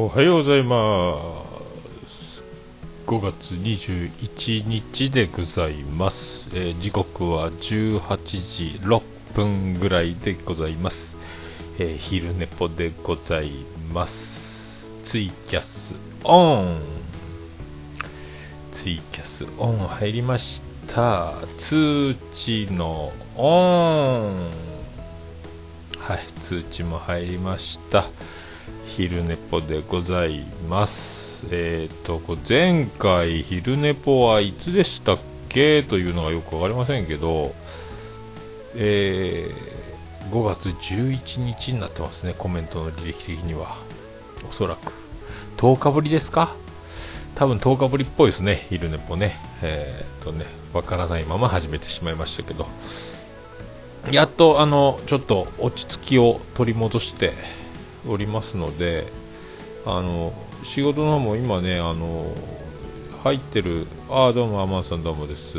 おはようございます。5月21日でございます、えー時刻は18時6分ぐらいでございます、えー昼寝ぽでございます。ツイキャスオン。ツイキャスオン入りました。通知のオン。はい通知も入りました。昼寝ぽでございます。えっ、と前回昼寝ぽはいつでしたっけ？というのがよくわかりませんけどえー5月11日になってますねコメントの履歴的には。おそらく。10日ぶりですか？多分10日ぶりっぽいですね昼寝ぽね。えっ、とねわからないまま始めてしまいましたけど。やっとあのちょっと落ち着きを取り戻しておりますのであの仕事の方も今ねあの入ってるああどうもアマンさんどうもです。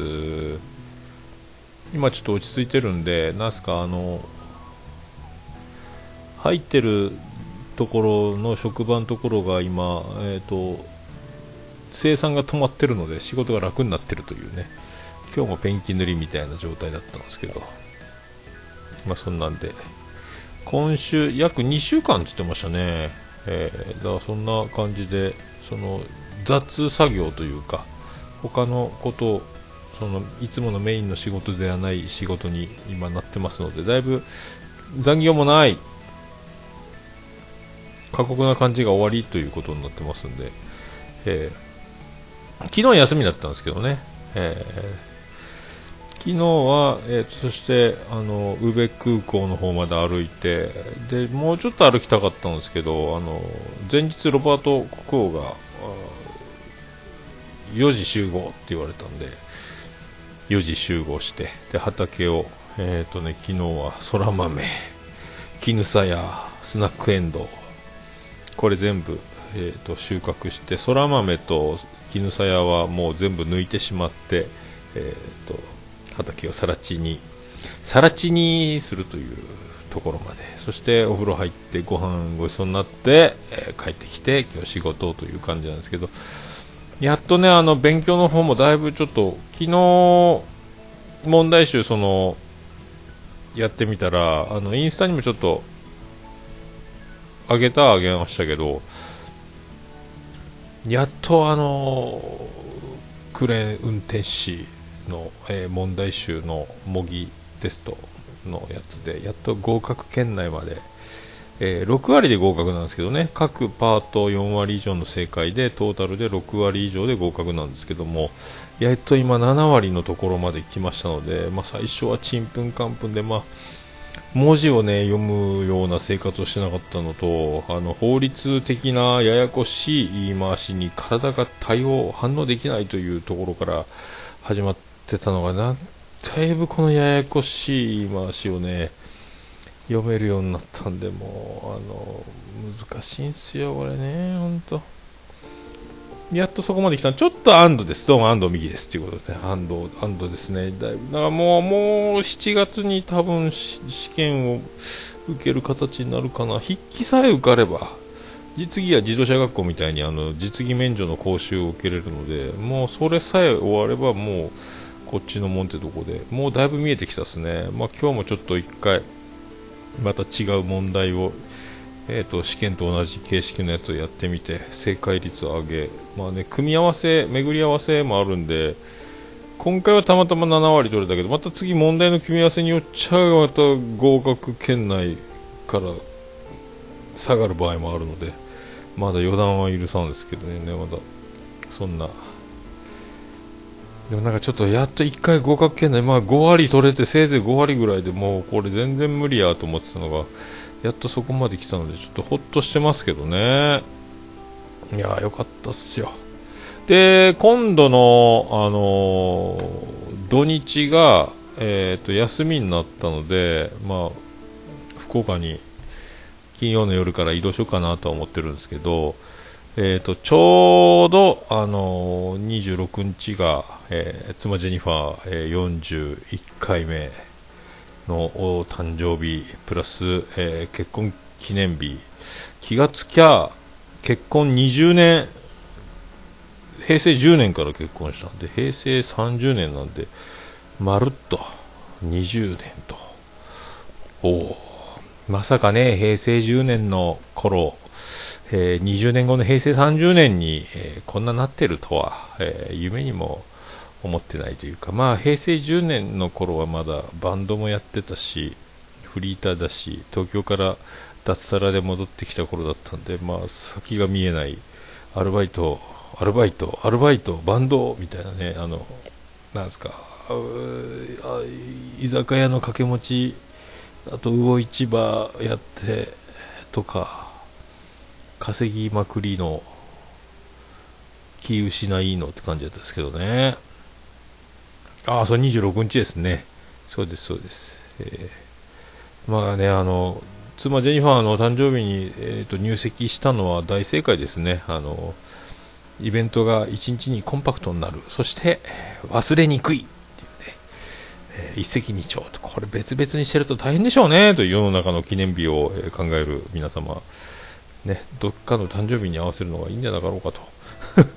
今ちょっと落ち着いてるんでなんすかあの入ってるところの職場のところが今えっ、と生産が止まってるので仕事が楽になってるというね。今日もペンキ塗りみたいな状態だったんですけど。まあそんなんで。今週約2週間って言ってましたね、えーだからそんな感じでその雑作業というか他のことそのいつものメインの仕事ではない仕事に今なってますのでだいぶ残業もない過酷な感じが終わりということになってますんで、えー昨日休みだったんですけどね、えー昨日は、えーとそしてあの宇部空港の方まで歩いてでもうちょっと歩きたかったんですけどあの前日ロバート国王が4時集合って言われたんで4時集合してで畑を、えーとね、昨日はそら豆絹さやスナックエンドこれ全部、えー、と収穫してそら豆と絹さやはもう全部抜いてしまって、えー、と畑をさら地にさら地にするというところまで。そしてお風呂入ってご飯ごちそうになって、えー帰ってきて今日仕事という感じなんですけどやっとねあの勉強の方もだいぶちょっと昨日問題集そのやってみたらあのインスタにもちょっと上げたは上げましたけどやっとあのクレーン運転士の、えー問題集の模擬テストのやつでやっと合格圏内まで、えー6割で合格なんですけどね。各パート4割以上の正解でトータルで6割以上で合格なんですけどもやっと今7割のところまで来ましたので、まあ、最初はちんぷんかんぷんで、まあ、文字をね読むような生活をしてなかったのとあの法律的なややこしい言い回しに体が対応反応できないというところから始まってたのがなだいぶこのややこしい回しをね読めるようになったんでもうあの難しいんすよこれね本当やっとそこまで来た。ちょっと安堵です。どうも安藤右です。ということですね安藤安藤ですね。だいぶだからもうもう7月に多分試験を受ける形になるかな。筆記さえ受かれば実技は自動車学校みたいにあの実技免除の講習を受けれるのでもうそれさえ終わればもうこっちのもんってとこで。もうだいぶ見えてきたですね。まあ今日もちょっと一回また違う問題をえー、と試験と同じ形式のやつをやってみて正解率を上げ、まあね、組み合わせ巡り合わせもあるんで今回はたまたま7割取れたけどまた次問題の組み合わせによっちゃまた合格圏内から下がる場合もあるのでまだ予断は許さんですけどねまだそんなでもなんかちょっとやっと1回合格圏内、まあ、5割取れてせいぜい5割ぐらいでもうこれ全然無理やと思ってたのがやっとそこまで来たのでちょっとほっとしてますけどね。いやーよかったっすよ。で今度の、あのー土日が、えー、と休みになったので、まあ、福岡に金曜の夜から移動しようかなとは思ってるんですけど、えー、とちょうど、あのー26日が、えー妻ジェニファー、えー41回目のお誕生日プラス、えー結婚記念日。気がつきゃ結婚20年平成10年から結婚したんで平成30年なんでまるっと20年と。おおまさかね平成10年の頃、えー、20年後の平成30年に、えー、こんななってるとは、えー、夢にも思ってないというかまあ平成10年の頃はまだバンドもやってたしフリーターだし東京から脱サラで戻ってきた頃だったんでまあ先が見えないアルバイトアルバイトアルバイトバンドみたいなねあのなんですか居酒屋の掛け持ちあと魚市場やってとか稼ぎまくりの気失いのって感じだったんですけどね。ああそれ26日ですね。そうですそうです、えー、まあねあの妻ジェニファーの誕生日に、えーと、入籍したのは大正解ですね。あのイベントが1日にコンパクトになる。そして忘れにくいえ、一石二鳥と、これ別々にしてると大変でしょうね、という世の中の記念日を、え考える皆様、ね、どっかの誕生日に合わせるのがいいんじゃなかろうかと。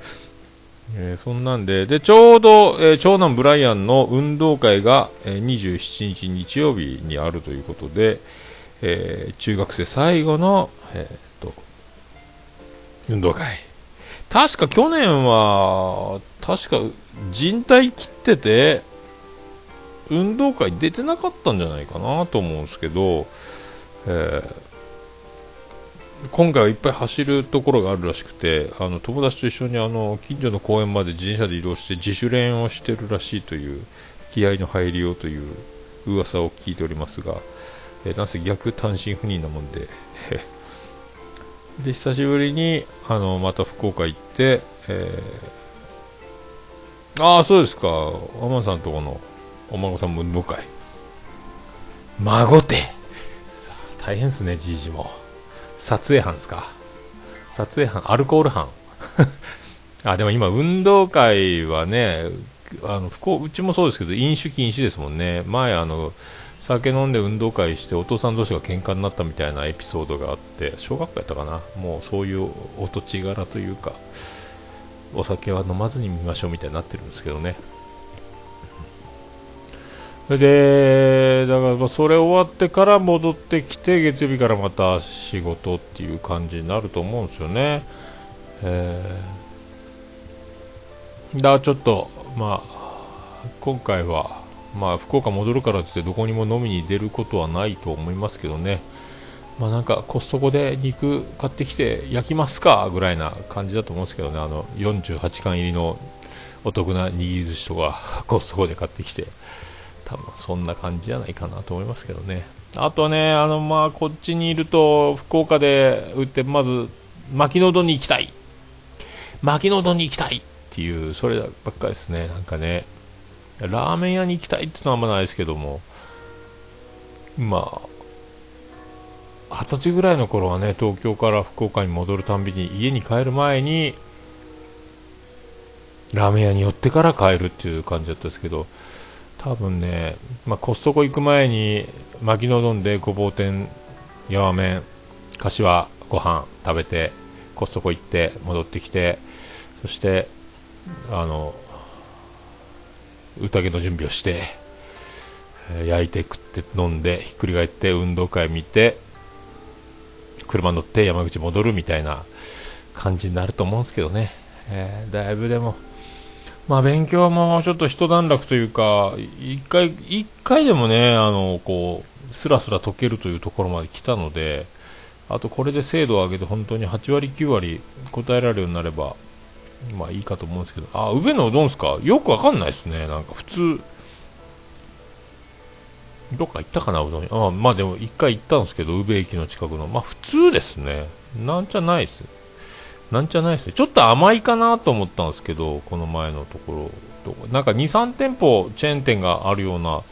えー、そんなんで、で、ちょうど、えー、長男ブライアンの運動会が、えー、27日日曜日にあるということで、え中学生最後の、えー、と、運動会。確か去年は、確か人体切ってて、運動会出てなかったんじゃないかなと思うんですけど、えー、今回はいっぱい走るところがあるらしくてあの友達と一緒にあの近所の公園まで自転車で移動して自主練をしてるらしいという気合の入りようという噂を聞いておりますが、えー、なんせ逆単身赴任なもんで。で久しぶりにあのまた福岡行って、えー、ああそうですか。天野さんとこのお孫さんも向かい。孫手さあ大変ですねじいじも。撮影班ですか？撮影班アルコール班？あでも今運動会はねあの不幸うちもそうですけど飲酒禁止ですもんね。前あの酒飲んで運動会してお父さん同士が喧嘩になったみたいなエピソードがあって小学校やったかな？もうそういうお土地柄というかお酒は飲まずに見ましょうみたいになってるんですけどね。でだからそれ終わってから戻ってきて月曜日からまた仕事っていう感じになると思うんですよね、えー、だからちょっとまあ今回はまあ福岡戻るからってどこにも飲みに出ることはないと思いますけどね。まあなんかコストコで肉買ってきて焼きますかぐらいな感じだと思うんですけどね。あの48貫入りのお得な握り寿司とかコストコで買ってきて。多分そんな感じじゃないかなと思いますけどね。あとね、あの、まあ、こっちにいると、福岡で売って、まず、牧野戸に行きたい。牧野戸に行きたいっていう、そればっかりですね。なんかね、ラーメン屋に行きたいっていうのはあんまないですけども、まあ、二十歳ぐらいの頃はね、東京から福岡に戻るたんびに、家に帰る前に、ラーメン屋に寄ってから帰るっていう感じだったんですけど、多分ね、まあ、コストコ行く前に牧野丼でごぼう天やわ麺柏ご飯食べてコストコ行って戻ってきてそしてあの宴の準備をして焼いて食って飲んでひっくり返って運動会見て車乗って山口戻るみたいな感じになると思うんですけどね、えー、だいぶでもまあ、勉強はもちょっと一段落というか、一回、一回でもね、あの、こう、スラスラ解けるというところまで来たので、あとこれで精度を上げて本当に8割、9割答えられるようになれば、まあいいかと思うんですけど、あ、宇部のうどんすか？よくわかんないですね。なんか普通、どっか行ったかな、うどんあまあでも一回行ったんですけど、宇部駅の近くの。まあ普通ですね。なんじゃないです。なんじゃないですね。ちょっと甘いかなと思ったんですけど、この前のところ。なんか2、3店舗チェーン店があるような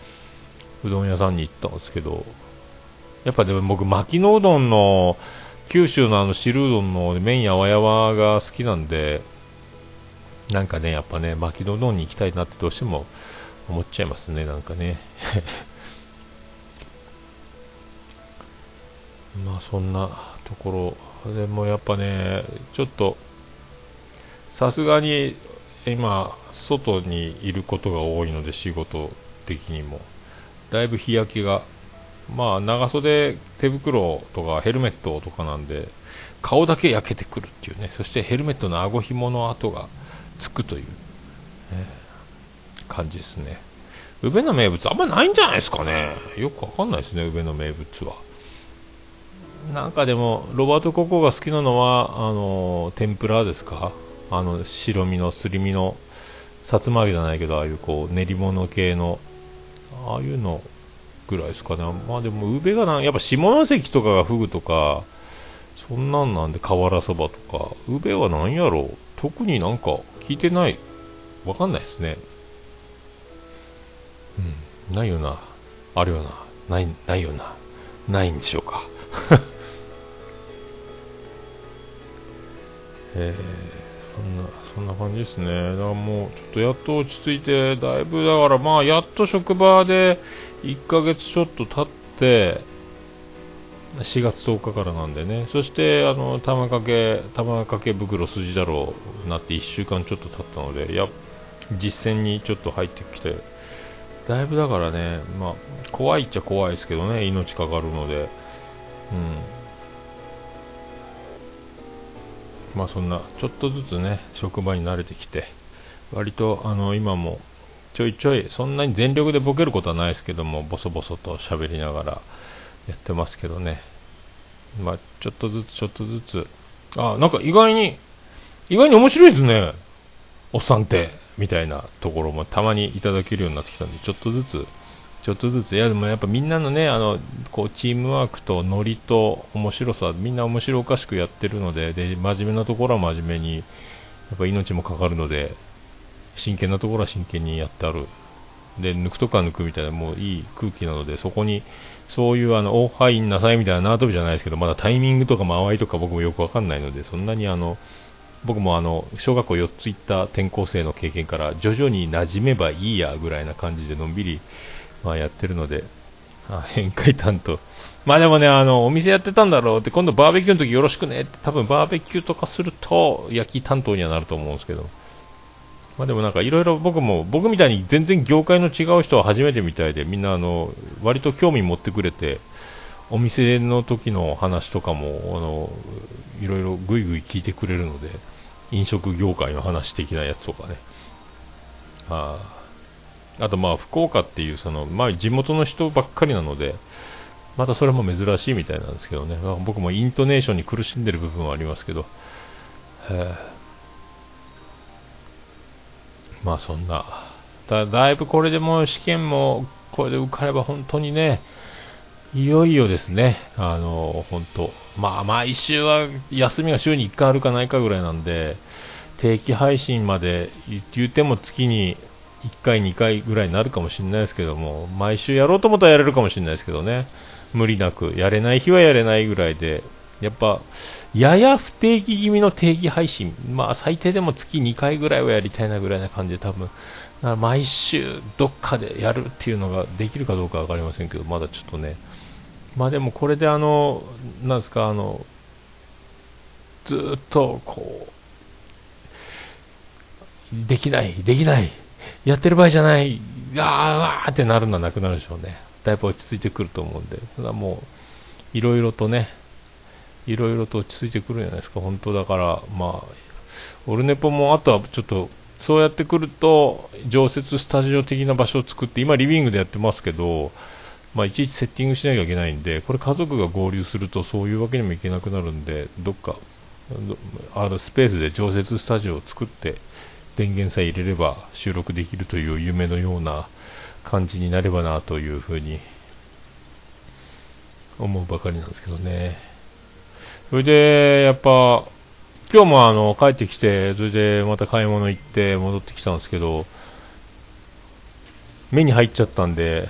うどん屋さんに行ったんですけど、やっぱでも僕、巻きのうどんの、九州のあの汁うどんの麺やわやわが好きなんで、なんかね、やっぱね、巻きのうどんに行きたいなってどうしても思っちゃいますね、なんかね。まあそんなところでもやっぱねちょっとさすがに今外にいることが多いので仕事的にも。だいぶ日焼けがまあ長袖手袋とかヘルメットとかなんで顔だけ焼けてくるっていうね。そしてヘルメットの顎ひもの跡がつくという、えー、感じですね。宇部の名物あんまないんじゃないですかね。よくわかんないですね宇部の名物は。なんかでもロバート・ココが好きなのはあの天ぷらですか？あの白身のすり身のさつま揚げじゃないけどああいうこう練り物系のああいうのぐらいですかね。まあでも宇部がなやっぱ下関とかがフグとかそんなんなんで瓦そばとか。宇部は何やろう？特になんか聞いてない。わかんないですね。うん。ないよな。あるよな。ないないよな。ないんでしょうか。え。ーそんなそんな感じですね。だからもうちょっとやっと落ち着いてだいぶだからまあやっと職場で1ヶ月ちょっと経って4月10日からなんでね。そしてあの玉掛け玉掛け袋筋だろうなって1週間ちょっと経ったのでや実践にちょっと入ってきてだいぶだからねまあ怖いっちゃ怖いですけどね命かかるので。うん。まあそんなちょっとずつね職場に慣れてきて割とあの今もちょいちょいそんなに全力でボケることはないですけどもボソボソと喋りながらやってますけどね。まあちょっとずつちょっとずつ。あなんか意外に意外に面白いですね。おっさんってみたいなところもたまにいただけるようになってきたんでちょっとずつちょっとずついやでもやっぱみんなのねあのこうチームワークとノリと面白さみんな面白おかしくやってるのでで真面目なところは真面目にやっぱ命もかかるので真剣なところは真剣にやってある。で抜くとか抜くみたいなもういい空気なのでそこにそういうあのお入んなさいみたいな縄跳びじゃないですけどまだタイミングとか間合いとか僕もよくわかんないのでそんなにあの僕もあの小学校4つ行った転校生の経験から徐々に馴染めばいいやぐらいな感じでのんびりまあ、やってるので、あ宴会担当。まあでもね、あの、お店やってたんだろうって、今度バーベキューの時よろしくねって、多分バーベキューとかすると、焼き担当にはなると思うんですけど。まあでもなんかいろいろ僕も、僕みたいに全然業界の違う人は初めてみたいで、みんなあの、割と興味持ってくれて、お店の時の話とかも、あの、いろいろぐいぐい聞いてくれるので、飲食業界の話的なやつとかね。あああとまあ福岡っていうその、まあ、地元の人ばっかりなのでまたそれも珍しいみたいなんですけどね。僕もイントネーションに苦しんでる部分はありますけど。まあそんな。だだいぶこれでも試験もこれで受かれば本当にねいよいよですね。あの本当。まあ毎週は休みが週に1回あるかないかぐらいなんで定期配信まで言っても月に1回、2回ぐらいになるかもしれないですけども、毎週やろうと思ったらやれるかもしれないですけどね、無理なく、やれない日はやれないぐらいで、やっぱ、やや不定期気味の定期配信、まあ最低でも月2回ぐらいはやりたいなぐらいな感じで、多分、毎週どっかでやるっていうのができるかどうか分かりませんけど、まだちょっとね、まあでもこれであの、なんですか、あの、ずっとこう、できない、できない、やってる場合じゃない、あーわーってなるのはなくなるでしょうね。だいぶ落ち着いてくると思うんで、ただもう、いろいろとね、いろいろと落ち着いてくるじゃないですか、本当だから、まあ、オルネポもあとはちょっと、そうやってくると、常設スタジオ的な場所を作って、今リビングでやってますけど、まあ、いちいちセッティングしなきゃいけないんで、これ家族が合流するとそういうわけにもいけなくなるんで、どっか、あるスペースで常設スタジオを作って、電源さえ入れれば収録できるという夢のような感じになればなというふうに思うばかりなんですけどね。それで、やっぱ、今日もあの帰ってきて、それでまた買い物行って戻ってきたんですけど、目に入っちゃったんで、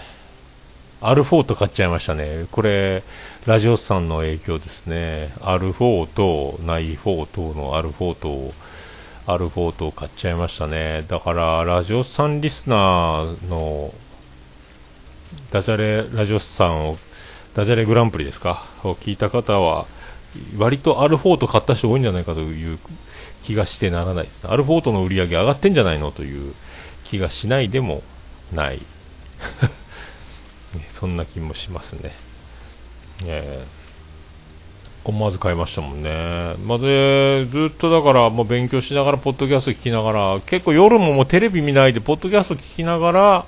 アルフォート買っちゃいましたね。これ、ラジオスさんの影響ですね。アルフォート、ナイフォートのアルフォートをアルフォートを買っちゃいましたね。だから、ラジオさんリスナーの、ダジャレ、ラジオさんを、ダジャレグランプリですか？を聞いた方は、割とアルフォート買った人多いんじゃないかという気がしてならないですねアルフォートの売り上げ上がってんじゃないのという気がしないでもない そんな気もしますね。えー思わず買いましたもんね。まあ、で、ずっとだから、もう勉強しながら、ポッドキャスト聞きながら、結構夜ももうテレビ見ないで、ポッドキャスト聞きながら、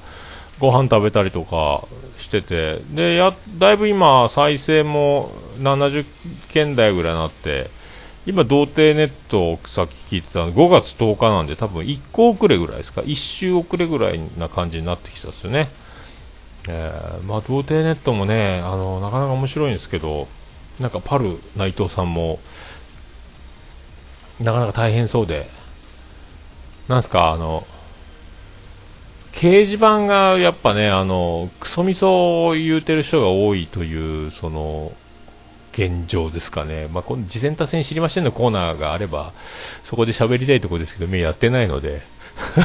ご飯食べたりとかしてて、で、や、だいぶ今、再生も70件台ぐらいになって、今、童貞ネットをさっき聞いてたの5月10日なんで、多分1個遅れぐらいですか、1週遅れぐらいな感じになってきたんですよね。えー、まあ、童貞ネットもね、あの、なかなか面白いんですけど、なんかパル内藤さんも、なかなか大変そうで、なんすか、あの、掲示板がやっぱね、あの、クソみそを言うてる人が多いという、その、現状ですかね。まあ、この、次戦多戦知りませんのコーナーがあれば、そこで喋りたいところですけど、目やってないので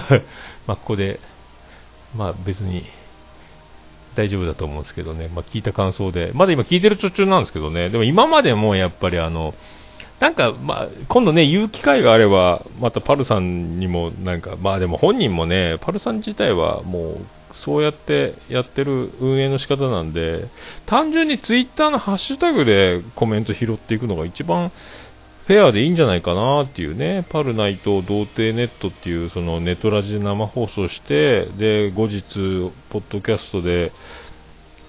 ま、ここで、まあ別に、大丈夫だと思うんですけどね、まあ、聞いた感想で、まだ今聞いてる途中なんですけどね、でも今までもやっぱりあの、なんか、まあ、今度ね、言う機会があれば、またパルさんにも、なんか、まあでも本人もね、パルさん自体はもう、そうやってやってる運営の仕方なんで、単純にツイッターのハッシュタグでコメント拾っていくのが一番フェアでいいんじゃないかなっていうね、パルナイト童貞ネットっていうそのネットラジで生放送して、で、後日、ポッドキャストで、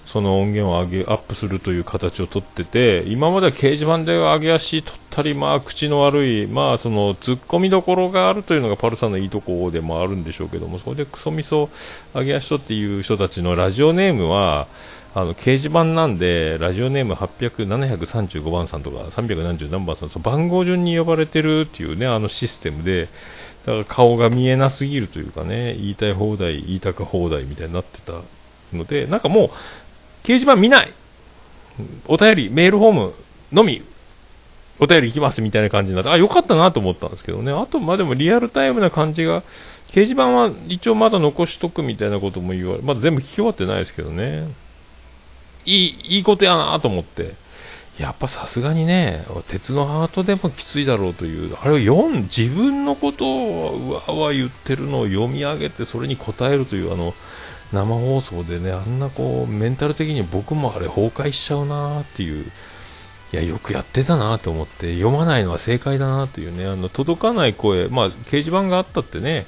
その音源を上げ、アップするという形をとってて、今までは掲示板で上げ足取ったり、まあ、口の悪い、まあ、その、突っ込みどころがあるというのがパルさんのいいところでもあるんでしょうけども、そこでクソみそ上げ足取っていう人たちのラジオネームは、あの掲示板なんで、ラジオネーム800、735番さんとか、370何番さん、その番号順に呼ばれてるっていうね、あのシステムで、だから顔が見えなすぎるというかね、言いたい放題、言いたか放題みたいになってたので、なんかもう、掲示板見ないお便り、メールフォームのみ、お便り行きますみたいな感じになって、あ、よかったなと思ったんですけどね。あと、まあでもリアルタイムな感じが、掲示板は一応まだ残しとくみたいなことも言われ、まだ全部聞き終わってないですけどね。いい、いいことやなと思って。やっぱさすがにね、鉄のハートでもきついだろうという、あれを読ん、自分のことをうわわ言ってるのを読み上げて、それに答えるという、あの、生放送でね、あんなこう、メンタル的に僕もあれ崩壊しちゃうなっていう、いや、よくやってたなと思って、読まないのは正解だなっていうね、あの、届かない声、まあ、掲示板があったってね、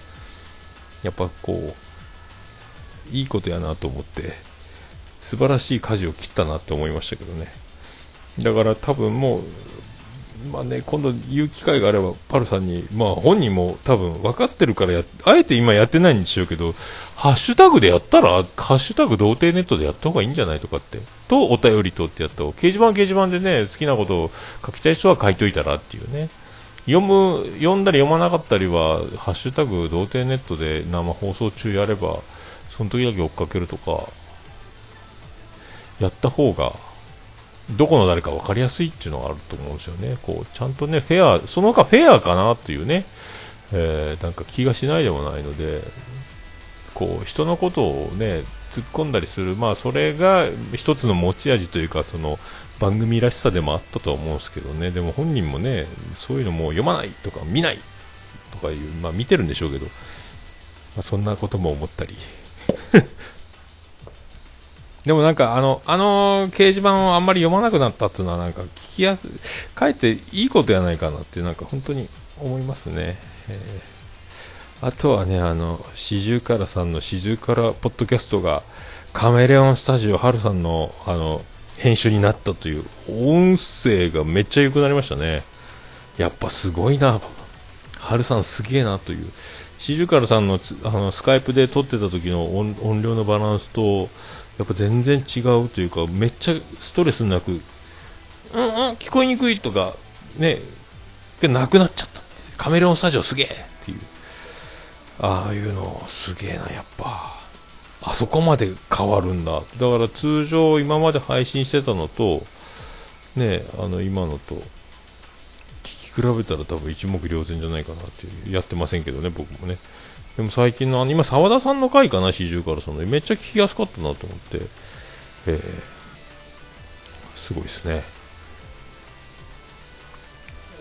やっぱこう、いいことやなと思って、素晴らしい舵を切ったなって思いましたけどね。だから多分もうまあね、今度言う機会があれば、パルさんに、まあ本人も多分分かってるから、あえて今やってないんでしょうけど、ハッシュタグでやったら、ハッシュタグ童貞ネットでやった方がいいんじゃないとかって、とお便りとってやった掲示板掲示板でね、好きなことを書きたい人は書いといたらっていうね、読む、読んだり読まなかったりは、ハッシュタグ童貞ネットで生放送中やれば、その時だけ追っかけるとか、やった方が、どこの誰か分かりやすいっていうのがあると思うんですよね。こう、ちゃんとね、フェア、その他フェアかなっていうね、えー、なんか気がしないでもないので、こう、人のことをね、突っ込んだりする、まあ、それが一つの持ち味というか、その、番組らしさでもあったとは思うんですけどね、でも本人もね、そういうのも読まないとか見ないとかいう、まあ見てるんでしょうけど、まあ、そんなことも思ったり。でもなんかあの、あの掲示板をあんまり読まなくなったっていうのはなんか聞きやすい、かえっていいことやないかなってなんか本当に思いますね。えー、あとはね、あの、四十からさんの四十からポッドキャストがカメレオンスタジオハルさんのあの、編集になったという音声がめっちゃ良くなりましたね。やっぱすごいな。ハルさんすげえなという。四十からさんのあのスカイプで撮ってた時の音量のバランスと、やっぱ全然違うというか、めっちゃストレスなく、うんうん、聞こえにくいとか、ね、で、なくなっちゃったカメレオンスタジオすげえっていう。ああいうのすげえな、やっぱ。あそこまで変わるんだ。だから通常今まで配信してたのと、ね、あの今のと、き比べたら多分一目瞭然じゃないかなっていう。やってませんけどね、僕もね。でも最近の、あの今、澤田さんの回かな、四十からその、めっちゃ聞きやすかったなと思って、えー、すごいですね。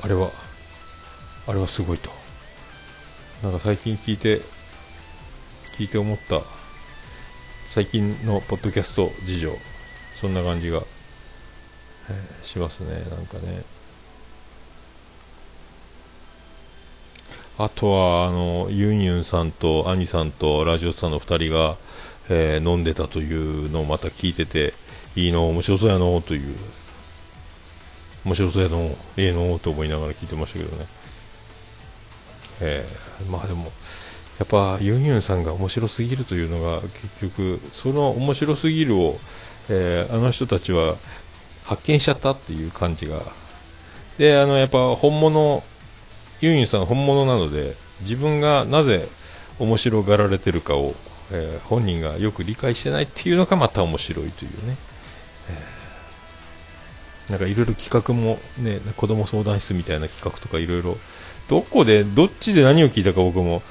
あれはあれはすごいとなんか最近聞いて聞いて思った最近のポッドキャスト事情そんな感じが、えー、しますねなんかねあとはあのユンユンさんとアニさんとラジオさんの2人が、えー、飲んでたというのをまた聞いてていいの面白そうやのという面白そうやのええのと思いながら聞いてましたけどね。えー、まあでもやっぱユンユンさんが面白すぎるというのが結局その面白すぎるを、えー、あの人たちは発見しちゃったっていう感じが。であのやっぱ本物ユンユンさん本物なので自分がなぜ面白がられてるかを、えー、本人がよく理解してないっていうのがまた面白いというね、えー、なんかいろいろ企画もね子供相談室みたいな企画とかいろいろどこでどっちで何を聞いたか僕も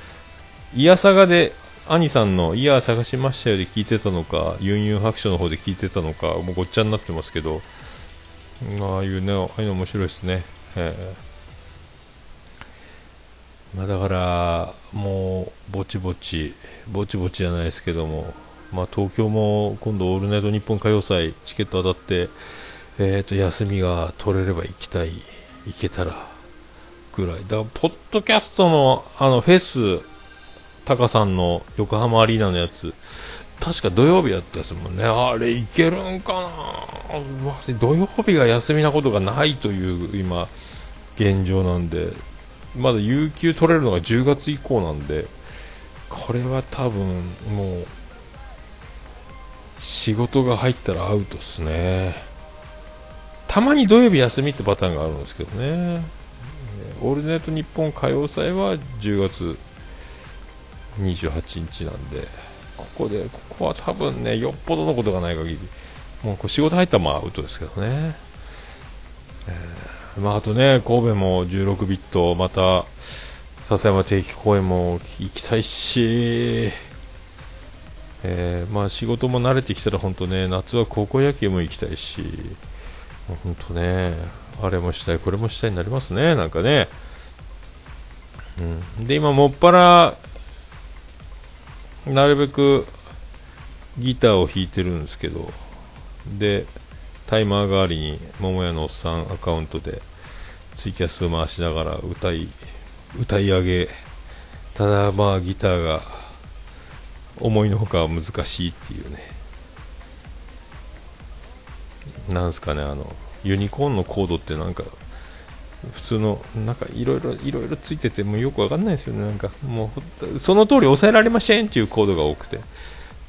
いやさがで兄さんの「いや探しましたよ」で聞いてたのかユンユン白書の方で聞いてたのかもうごっちゃになってますけどああいうねああいうの面白いですね、えー、まあ、だからもうぼちぼちぼちぼちじゃないですけどもまあ、東京も今度「オールナイトニッポン歌謡祭」チケット当たって、えー、と休みが取れれば行きたい行けたらぐらい。だからポッドキャストのあのフェスタカさんの横浜アリーナのやつ確か土曜日やったやつもんね。あれいけるんかな土曜日が休みなことがないという今現状なんで。まだ有給取れるのが10月以降なんでこれは多分もう仕事が入ったらアウトっすね。たまに土曜日休みってパターンがあるんですけどね。オールナイトニッポン歌謡祭は10月28日なんでここでここは多分ねよっぽどのことがない限りもうこう仕事入ったらまあアウトですけどね、えー、まあ、あとね神戸も16ビットまた笹山定期公演も行きたいしえー、まあ仕事も慣れてきたら本当ね夏は高校野球も行きたいし本当ねあれもしたいこれもしたいになりますねなんかね、うん、で今もっぱらなるべくギターを弾いてるんですけどでタイマー代わりに桃屋のおっさんアカウントでツイキャス回しながら歌い歌い上げただまあギターが思いのほか難しいっていうね。なんすかねあのユニコーンのコードってなんか普通のなんかいろいろいろいろついててもよくわかんないですよね。なんかもうその通り抑えられませんっていうコードが多くて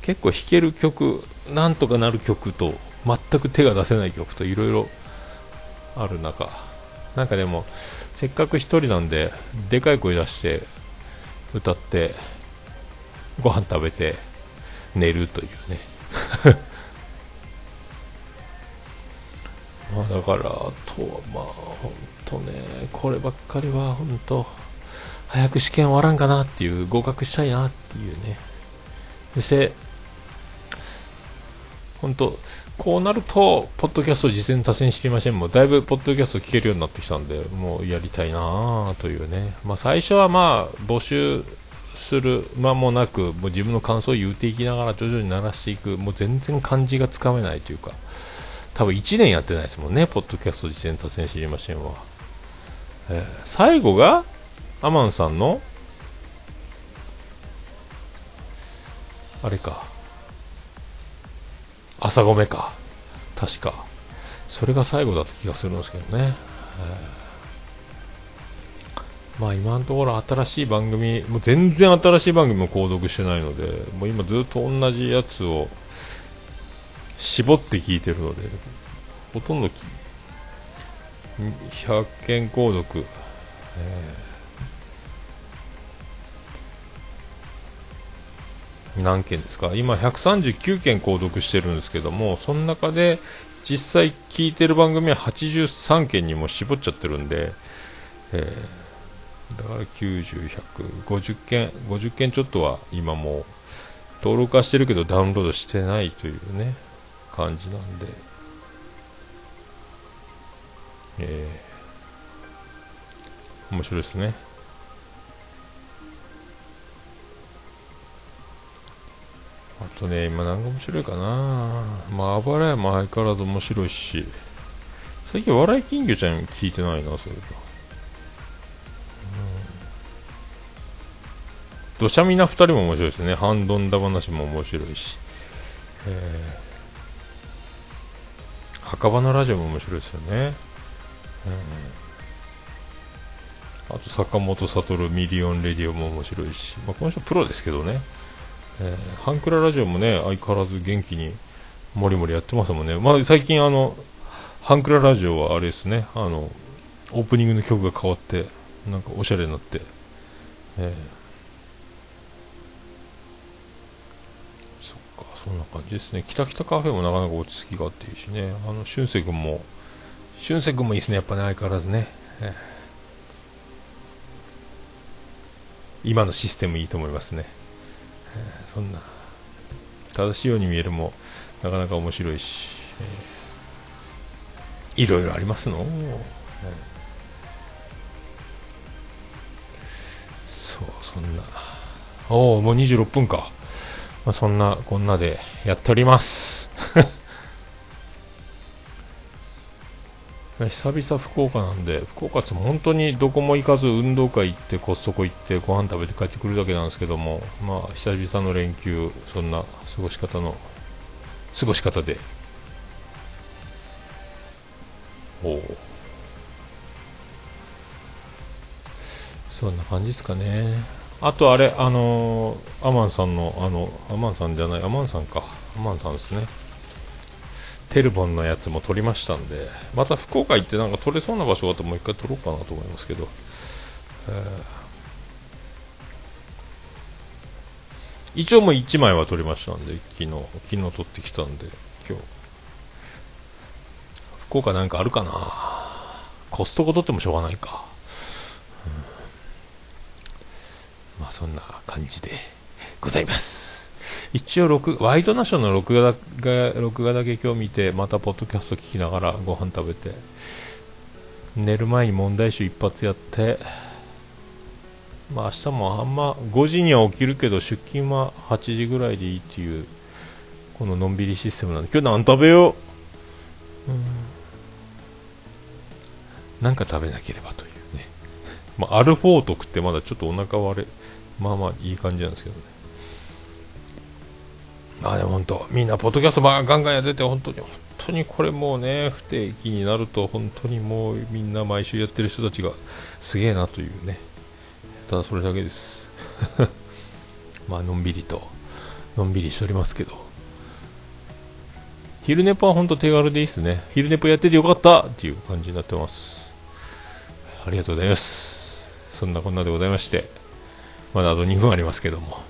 結構弾ける曲なんとかなる曲と全く手が出せない曲といろいろある中なんかでもせっかく1人なんででかい声出して歌ってご飯食べて寝るというね。まあだからあとはまあ本当ねこればっかりは本当早く試験終わらんかなっていう合格したいなっていうね。そして本当こうなると、ポッドキャスト実践達成知りませんもだいぶポッドキャスト聞けるようになってきたんで、もうやりたいなというね。まあ最初はまあ募集する間もなく、もう自分の感想を言うていきながら徐々に鳴らしていく、もう全然感じがつかめないというか、多分1年やってないですもんね、ポッドキャスト実践達成知りませんは。えー、最後が、アマンさんの、あれか、朝ごめか。確か。それが最後だった気がするんですけどね。まあ今のところ新しい番組、もう全然新しい番組も購読してないので、もう今ずっと同じやつを絞って聞いてるので、ほとんど100件購読、えー何件ですか？今139件購読してるんですけどもその中で実際聞いてる番組は83件にも絞っちゃってるんで、えー、だから90150件50件ちょっとは今もう登録はしてるけどダウンロードしてないというね感じなんで、えー面白いですね。あとね今何が面白いかなまああばらやも相変わらず面白いし最近笑い金魚ちゃん聞いてないなそういえばどしゃみな2人も面白いですね。ハンドンダ話も面白いし。えー、墓場のラジオも面白いですよね。うん、あと、坂本悟ミリオンレディオも面白いし、まあ、この人プロですけどね。えー、ハンクララジオもね、相変わらず元気にもりもりやってますもんね。まあ、最近あの、ハンクララジオはあれですね、あの、オープニングの曲が変わって、なんかおしゃれになって、えーそっか、そんな感じですね。北北カフェもなかなか落ち着きがあっていいしね。あの、俊く君も、俊く君もいいですね。やっぱね、相変わらずね。えー、今のシステムいいと思いますね。そんな、正しいように見えるも、なかなか面白いし、いろいろありますの、う、そう、そんな。おお、もう26分か。まあ、そんなこんなでやっております久々福岡なんで福岡って本当にどこも行かず運動会行ってコストコ行ってご飯食べて帰ってくるだけなんですけどもまあ久々の連休そんな過ごし方の過ごし方でおおそんな感じですかねあとあれ、あのー、アマンさんの、あの、アマンさんじゃない、アマンさんか。アマンさんですね。テルボンのやつも撮りましたんで、また福岡行ってなんか撮れそうな場所があってもう一回撮ろうかなと思いますけど。えー、一応もう1枚は撮りましたんで、昨日、昨日撮ってきたんで、今日。福岡なんかあるかな？コストコ撮ってもしょうがないか。まあそんな感じでございます。一応録、ワイドナショーの録画だ録画だけ今日見て、またポッドキャスト聞きながらご飯食べて、寝る前に問題集一発やって、まあ明日もあんま5時には起きるけど出勤は8時ぐらいでいいっていうこののんびりシステムなんで今日何食べよう？うん。なんか食べなければというね。まあアルフォート食ってまだちょっとお腹割れまあまあいい感じなんですけどね。まあでも本当みんなポッドキャストガンガンやってて本当に本当にこれもうね不定期になると本当にもうみんな毎週やってる人たちがすげえなというね。ただそれだけです。まあのんびりとのんびりしておりますけど。昼寝ぽは本当手軽でいいですね。昼寝ぽやっててよかったっていう感じになってます。ありがとうございます。そんなこんなでございましてまだあと2分ありますけども、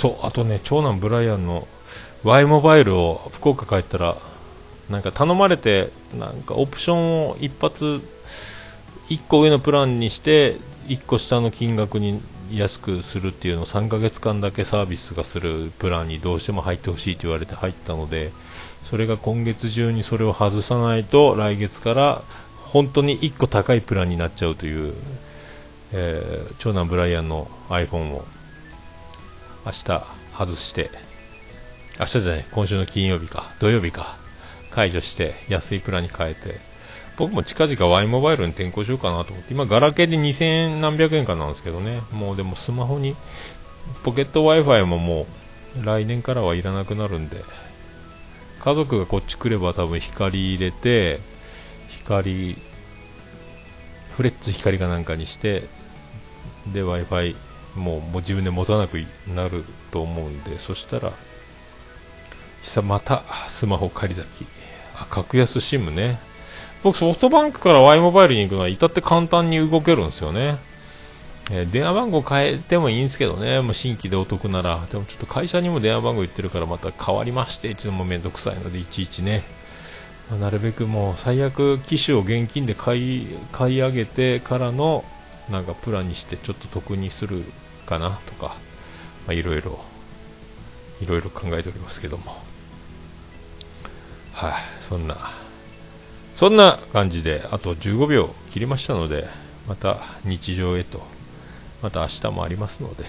そうあとね長男ブライアンの Y モバイルを福岡帰ったらなんか頼まれてなんかオプションを一発1個上のプランにして1個下の金額に安くするっていうのを3ヶ月間だけサービスがするプランにどうしても入ってほしいと言われて入ったのでそれが今月中にそれを外さないと来月から本当に1個高いプランになっちゃうという、えー、長男ブライアンの iPhone を明日外して明日じゃない今週の金曜日か土曜日か解除して安いプランに変えて僕も近々 Y モバイルに転校しようかなと思って今ガラケーで2000何百円かなんですけどねもうでもスマホにポケット Wi-Fi ももう来年からはいらなくなるんで家族がこっち来れば多分光入れて光フレッツ光かなんかにしてで w i f i もう自分で持たなくなると思うんでそしたら久またスマホ借り先あ格安 SIM ね。僕ソフトバンクから Y モバイルに行くのは至って簡単に動けるんですよね。えー、電話番号変えてもいいんですけどね、もう新規でお得なら、でもちょっと会社にも電話番号言ってるから、また変わりましてっていうのもめんどくさいので、いちいちね、なるべくもう最悪機種を現金で買い買い上げてからのなんかプランにしてちょっと得にするかなとかいろいろいろいろ考えておりますけども。はい、そんなそんな感じであと15秒切りましたのでまた日常へとまた明日もありますので、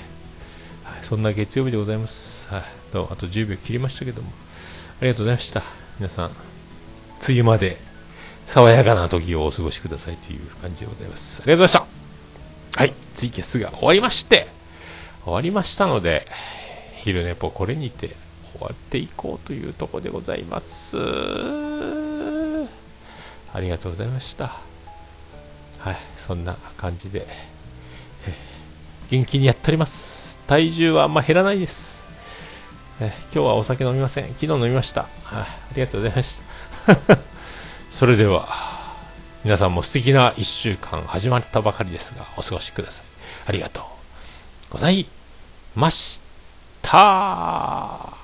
はい、そんな月曜日でございます、はい、どうあと10秒切りましたけどもありがとうございました。皆さん梅雨まで爽やかな時をお過ごしくださいという感じでございます。ありがとうございました。ツイキャスが終わりまして終わりましたので昼寝ぽこれにて終わっていこうというとこでございます。ありがとうございました。はいそんな感じで元気にやっております。体重はあんま減らないです。え今日はお酒飲みません。昨日飲みました。ありがとうございました。それでは皆さんも素敵な1週間始まったばかりですがお過ごしください。ありがとうございました。